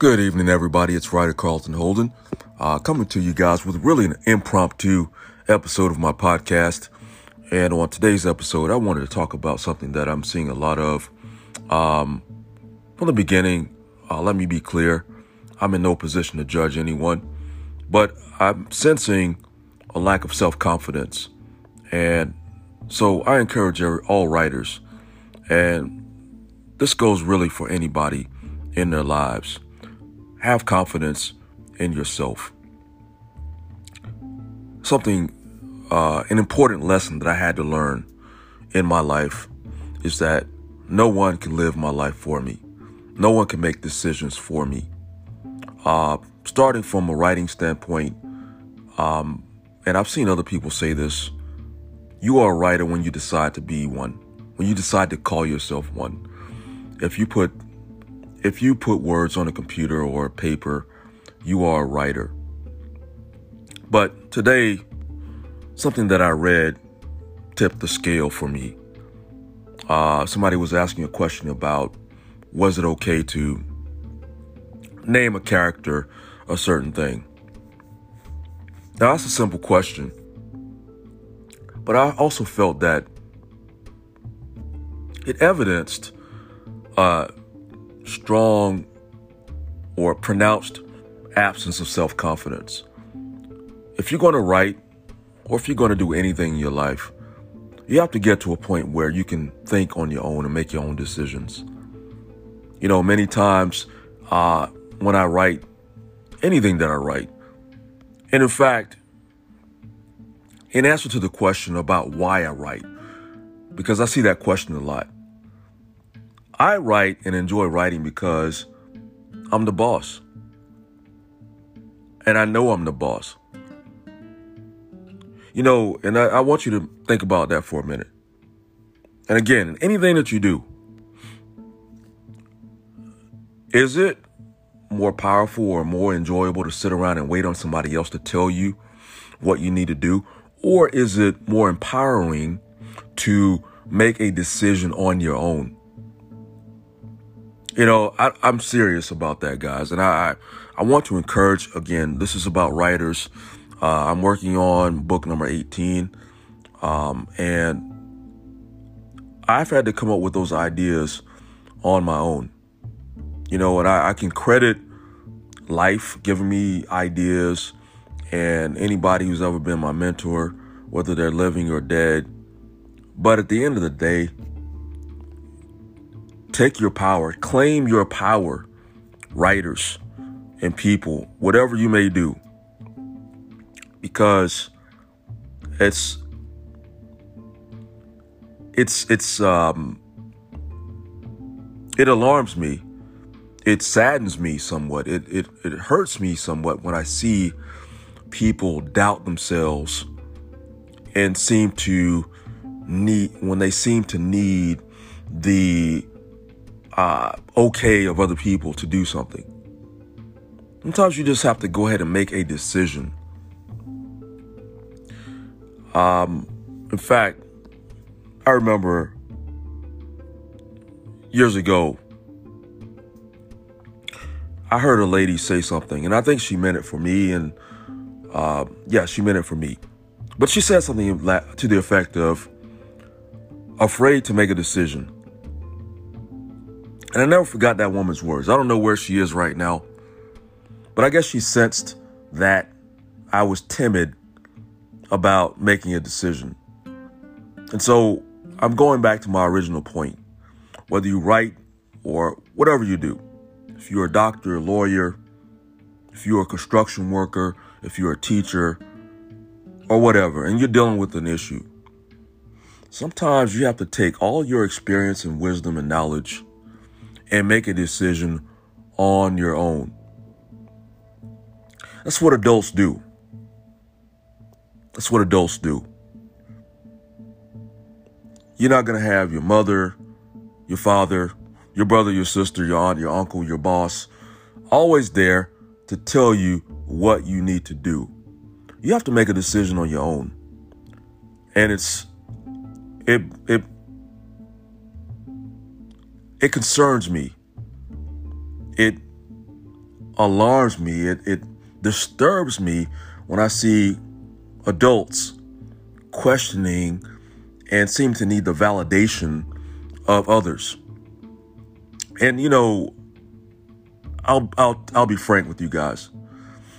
Good evening, everybody. It's writer Carlton Holden, uh, coming to you guys with really an impromptu episode of my podcast. And on today's episode, I wanted to talk about something that I'm seeing a lot of. Um, from the beginning, uh, let me be clear I'm in no position to judge anyone, but I'm sensing a lack of self confidence. And so I encourage all writers, and this goes really for anybody in their lives have confidence in yourself. Something, uh, an important lesson that I had to learn in my life is that no one can live my life for me. No one can make decisions for me. Uh, starting from a writing standpoint, um, and I've seen other people say this you are a writer when you decide to be one, when you decide to call yourself one. If you put if you put words on a computer or a paper, you are a writer. But today, something that I read tipped the scale for me. Uh, somebody was asking a question about was it okay to name a character a certain thing? Now, that's a simple question. But I also felt that it evidenced uh, strong or pronounced absence of self confidence. If you're going to write or if you're going to do anything in your life, you have to get to a point where you can think on your own and make your own decisions. You know, many times uh, when I write anything that I write, and in fact, in answer to the question about why I write, because I see that question a lot. I write and enjoy writing because I'm the boss. And I know I'm the boss. You know, and I, I, want you to think about that for a minute. And again, anything that you do, is it more powerful or more enjoyable to sit around and wait on somebody else to tell you what you need to do? Or is it more empowering to make a decision on your own? You know, I, am serious about that, guys, and I, I, want to encourage. Again, this is about writers. Uh, I'm working on book number 18, um, and I've had to come up with those ideas on my own. You know, and I, I can credit life giving me ideas, and anybody who's ever been my mentor, whether they're living or dead. But at the end of the day, Take your power, claim your power, writers and people, whatever you may do, because it's it's it's um it alarms me. It saddens me somewhat. It, it it hurts me somewhat when i see people doubt themselves and seem to need when they seem to need the uh, okay of other people to do something. Sometimes you just have to go ahead and make a decision. Um, in fact, I remember years ago, I heard a lady say something, and I think she meant it for me. And uh, yeah, she meant it for me. But she said something to the effect of afraid to make a decision. And I never forgot that woman's words. I don't know where she is right now, but I guess she sensed that I was timid about making a decision. And so I'm going back to my original point. Whether you write or whatever you do, if you're a doctor, a lawyer, if you're a construction worker, if you're a teacher, or whatever, and you're dealing with an issue, sometimes you have to take all your experience and wisdom and knowledge and make a decision on your own. That's what adults do. That's what adults do. You're not going to have your mother, your father, your brother, your sister, your aunt, your uncle, your boss always there to tell you what you need to do. You have to make a decision on your own. And it's it it it concerns me. It alarms me. It, it disturbs me when I see adults questioning and seem to need the validation of others. And you know, I'll I'll I'll be frank with you guys.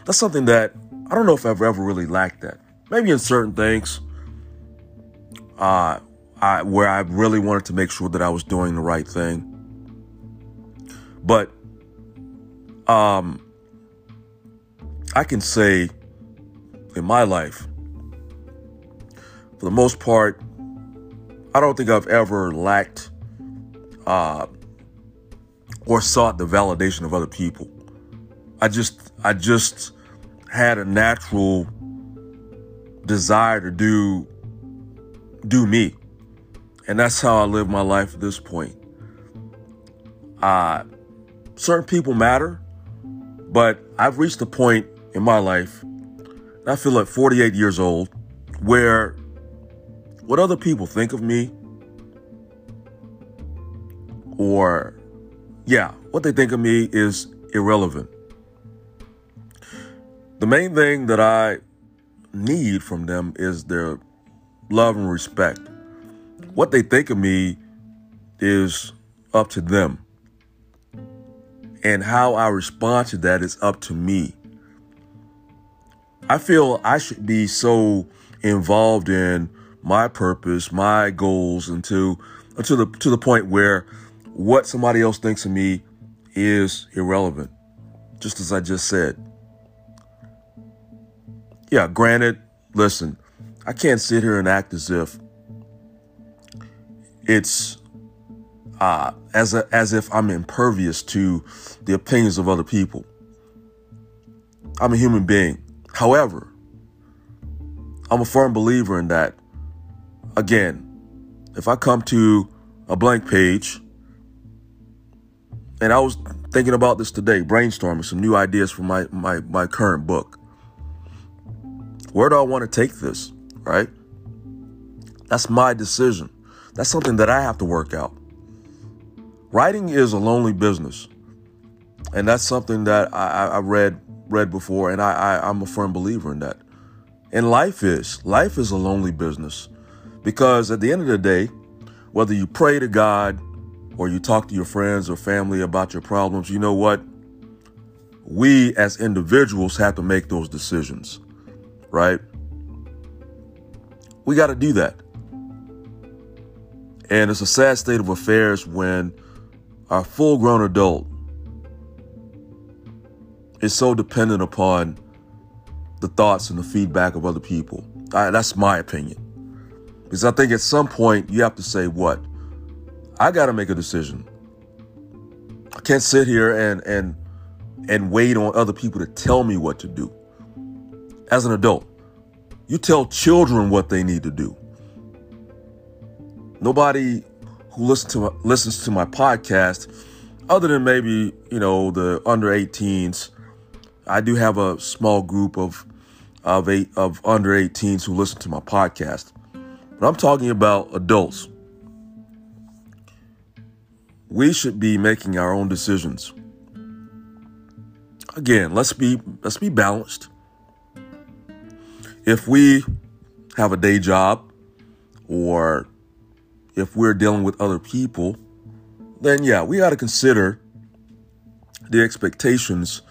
That's something that I don't know if I've ever really lacked that. Maybe in certain things, uh, I where I really wanted to make sure that I was doing the right thing. But um I can say in my life, for the most part, I don't think I've ever lacked uh, or sought the validation of other people. I just, I just had a natural desire to do, do me, and that's how I live my life at this point. Uh, certain people matter, but I've reached a point in my life, I feel like 48 years old, where what other people think of me, or yeah, what they think of me is irrelevant. The main thing that I need from them is their love and respect. What they think of me is up to them. And how I respond to that is up to me. I feel I should be so involved in my purpose, my goals, until until the to the point where what somebody else thinks of me is irrelevant. Just as I just said. Yeah, granted, listen, I can't sit here and act as if it's uh, as a, as if I'm impervious to the opinions of other people. I'm a human being. However, I'm a firm believer in that. Again, if I come to a blank page, and I was thinking about this today, brainstorming some new ideas for my, my, my current book. Where do I want to take this? Right? That's my decision. That's something that I have to work out. Writing is a lonely business. And that's something that I, I read read before, and I, I I'm a firm believer in that. And life is life is a lonely business because at the end of the day, whether you pray to God or you talk to your friends or family about your problems, you know what? We as individuals have to make those decisions, right? We got to do that. And it's a sad state of affairs when a full grown adult is so dependent upon the thoughts and the feedback of other people. I, that's my opinion. Because I think at some point you have to say, what? I got to make a decision. I can't sit here and and and wait on other people to tell me what to do. As an adult, you tell children what they need to do. Nobody who listens to my, listens to my podcast, other than maybe you know the under 18s, I do have a small group of of eight of under 18s who listen to my podcast. But I'm talking about adults. We should be making our own decisions. Again, let's be let's be balanced. If we have a day job or if we're dealing with other people, then yeah, we got to consider the expectations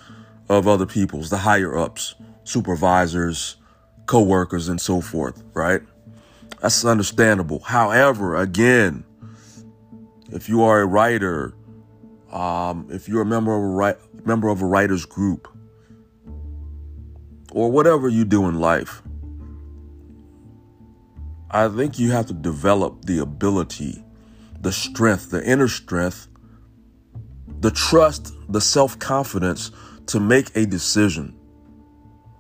of other people's, the higher ups, supervisors, co-workers, and so forth, right? That's understandable. However, again, if you are a writer, um, if you're a member of a ri- member of a writers group, or whatever you do in life, I think you have to develop the ability, the strength, the inner strength, the trust, the self confidence to make a decision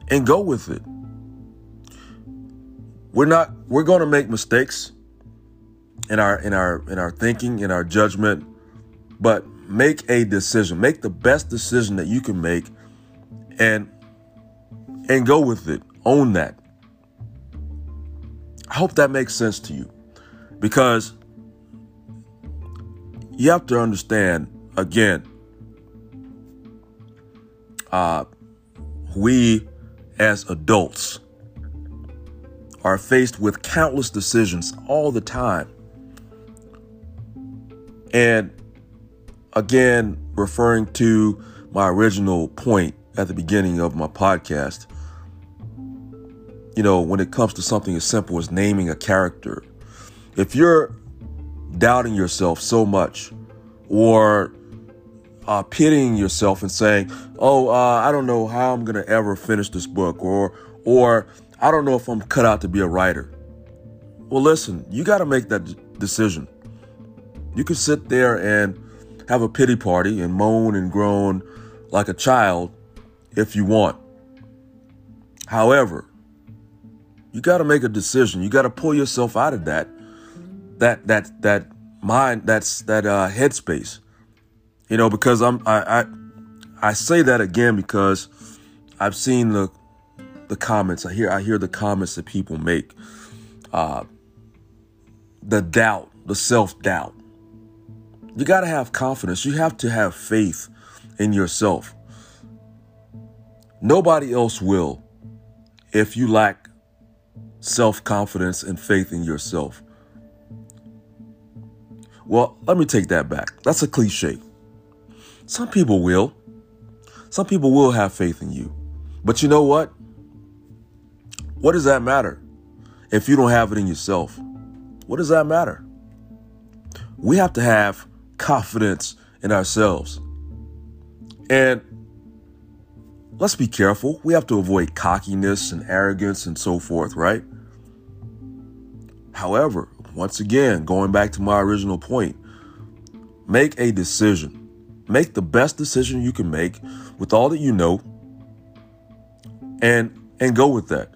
and go with it. We're not we're going to make mistakes in our in our in our thinking, in our judgment, but make a decision. Make the best decision that you can make and and go with it. Own that. I hope that makes sense to you because you have to understand again uh, we as adults are faced with countless decisions all the time. And again, referring to my original point at the beginning of my podcast, you know, when it comes to something as simple as naming a character, if you're doubting yourself so much or uh, pitying yourself and saying, "Oh, uh, I don't know how I'm gonna ever finish this book," or, or I don't know if I'm cut out to be a writer. Well, listen, you got to make that d- decision. You can sit there and have a pity party and moan and groan like a child if you want. However, you got to make a decision. You got to pull yourself out of that, that that that mind, that's that uh, headspace. You know, because I'm I, I I say that again because I've seen the the comments. I hear I hear the comments that people make. Uh, the doubt, the self doubt. You got to have confidence. You have to have faith in yourself. Nobody else will if you lack self confidence and faith in yourself. Well, let me take that back. That's a cliche. Some people will. Some people will have faith in you. But you know what? What does that matter if you don't have it in yourself? What does that matter? We have to have confidence in ourselves. And let's be careful. We have to avoid cockiness and arrogance and so forth, right? However, once again, going back to my original point, make a decision. Make the best decision you can make with all that you know and and go with that.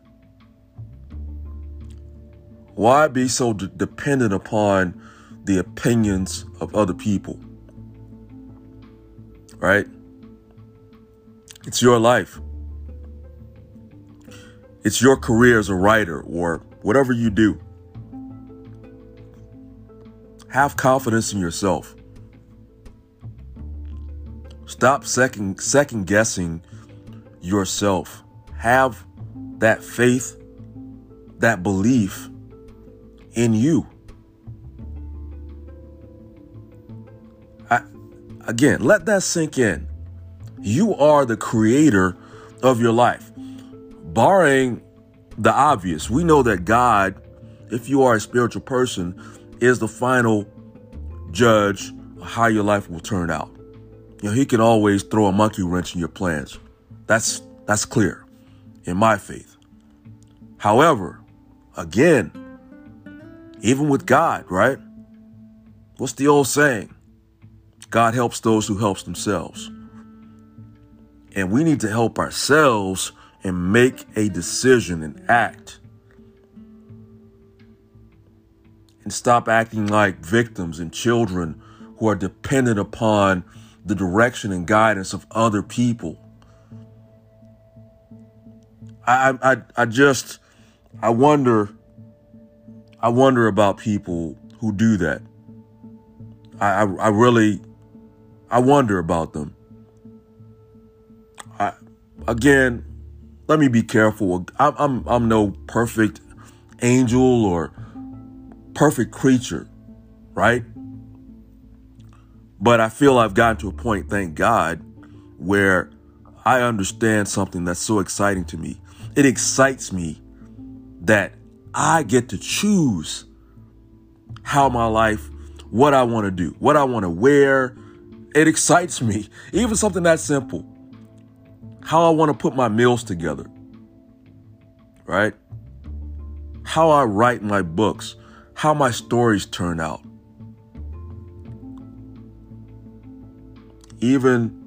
Why be so d- dependent upon the opinions of other people? Right? It's your life. It's your career as a writer or whatever you do. Have confidence in yourself. Stop second second guessing yourself. Have that faith, that belief in you. I, again, let that sink in. You are the creator of your life. Barring the obvious, we know that God, if you are a spiritual person, is the final judge of how your life will turn out. You know, he can always throw a monkey wrench in your plans. That's that's clear in my faith. However, again, even with God, right? What's the old saying? God helps those who helps themselves. And we need to help ourselves and make a decision and act. And stop acting like victims and children who are dependent upon the direction and guidance of other people. I I I just I wonder I wonder about people who do that. I I, I really I wonder about them. I again, let me be careful. I'm I'm I'm no perfect angel or perfect creature, right? But I feel I've gotten to a point, thank God, where I understand something that's so exciting to me. It excites me that I get to choose how my life, what I want to do, what I want to wear. It excites me. Even something that simple. How I want to put my meals together. Right? How I write my books, how my stories turn out. Even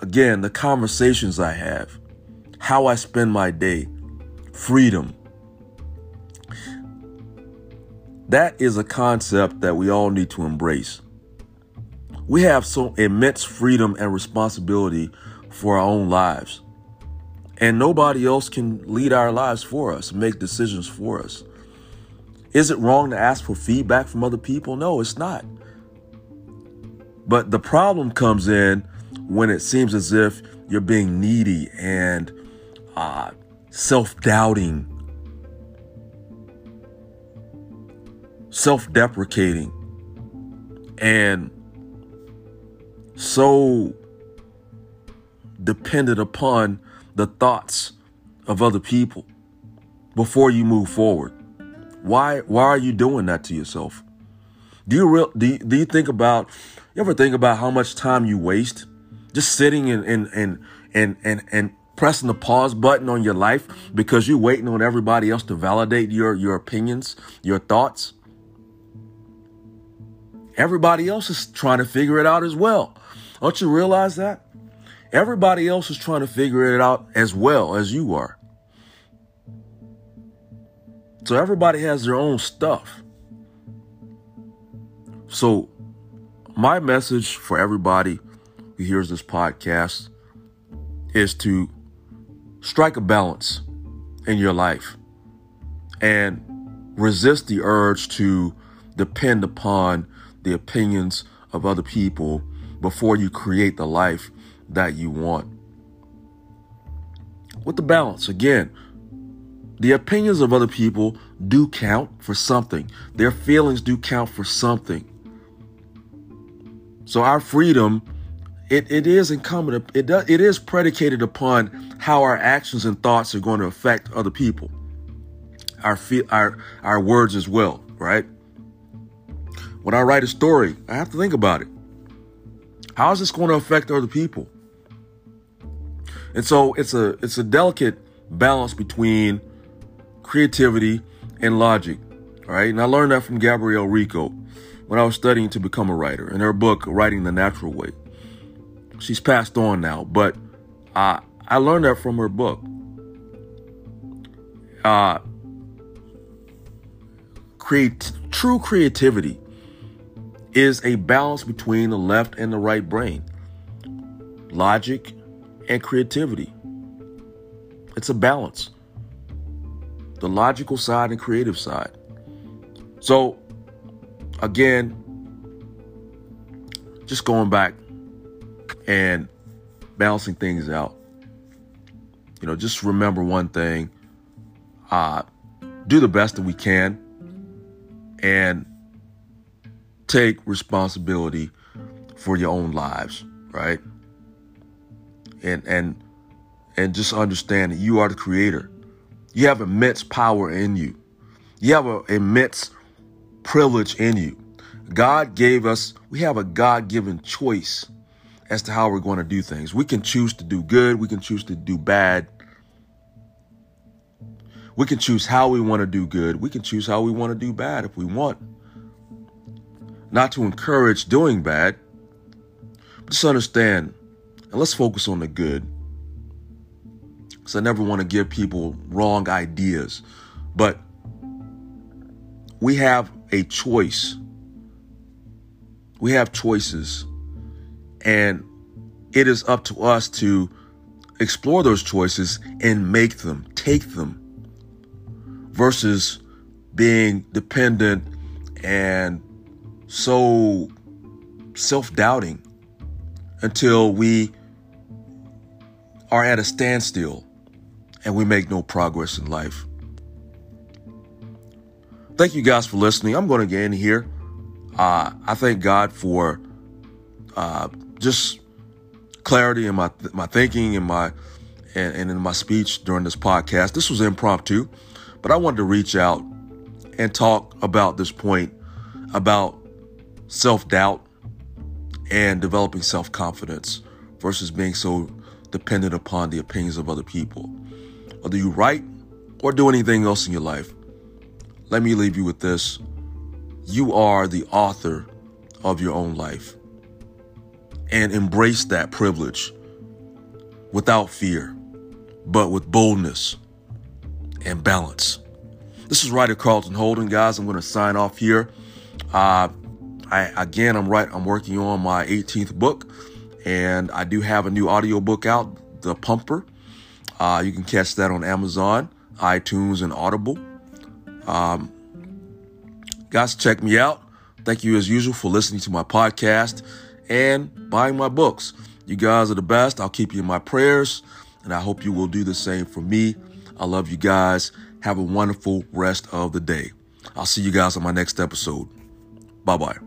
again, the conversations I have, how I spend my day, freedom. That is a concept that we all need to embrace. We have so immense freedom and responsibility for our own lives. And nobody else can lead our lives for us, make decisions for us. Is it wrong to ask for feedback from other people? No, it's not. But the problem comes in when it seems as if you're being needy and uh, self doubting, self deprecating, and so dependent upon the thoughts of other people before you move forward. Why why are you doing that to yourself? Do you real do you, do you think about you ever think about how much time you waste just sitting and and and and and, and pressing the pause button on your life because you're waiting on everybody else to validate your your opinions, your thoughts? Everybody else is trying to figure it out as well. Don't you realize that? Everybody else is trying to figure it out as well as you are. So everybody has their own stuff. So my message for everybody who hears this podcast is to strike a balance in your life and resist the urge to depend upon the opinions of other people before you create the life that you want. With the balance, again, the opinions of other people do count for something. Their feelings do count for something. So our freedom, it, it is incumbent, it, does, it is predicated upon how our actions and thoughts are going to affect other people. Our, our, our words as well, right? When I write a story, I have to think about it. How is this going to affect other people? And so it's a it's a delicate balance between creativity and logic. All right. And I learned that from Gabrielle Rico when I was studying to become a writer in her book, Writing the Natural Way. She's passed on now, but I, I learned that from her book. Uh, create, true creativity is a balance between the left and the right brain, logic and creativity. It's a balance, the logical side and creative side. So, again, just going back and balancing things out. You know, just remember one thing uh, do the best that we can and take responsibility for your own lives, right? And and and just understand that you are the creator. You have immense power in you. You have an immense privilege in you. God gave us, we have a God given choice as to how we're going to do things. We can choose to do good, we can choose to do bad. We can choose how we want to do good, we can choose how we want to do bad if we want. Not to encourage doing bad, but just understand and let's focus on the good. Because I never want to give people wrong ideas, but we have a choice. We have choices. And it is up to us to explore those choices and make them, take them, versus being dependent and so self doubting until we are at a standstill and we make no progress in life. Thank you guys for listening. I'm going to get in here. Uh, I thank God for uh, just clarity in my my thinking and my and, and in my speech during this podcast. This was impromptu, but I wanted to reach out and talk about this point about self doubt and developing self confidence versus being so dependent upon the opinions of other people. Whether you write or do anything else in your life, let me leave you with this. You are the author of your own life. And embrace that privilege without fear, but with boldness and balance. This is writer Carlton Holden, guys. I'm going to sign off here. Uh, I again, I'm right. I'm working on my 18th book, and I do have a new audio book out, The Pumper. Uh, you can catch that on Amazon, iTunes, and Audible. Um, guys, check me out. Thank you as usual for listening to my podcast and buying my books. You guys are the best. I'll keep you in my prayers, and I hope you will do the same for me. I love you guys. Have a wonderful rest of the day. I'll see you guys on my next episode. Bye bye.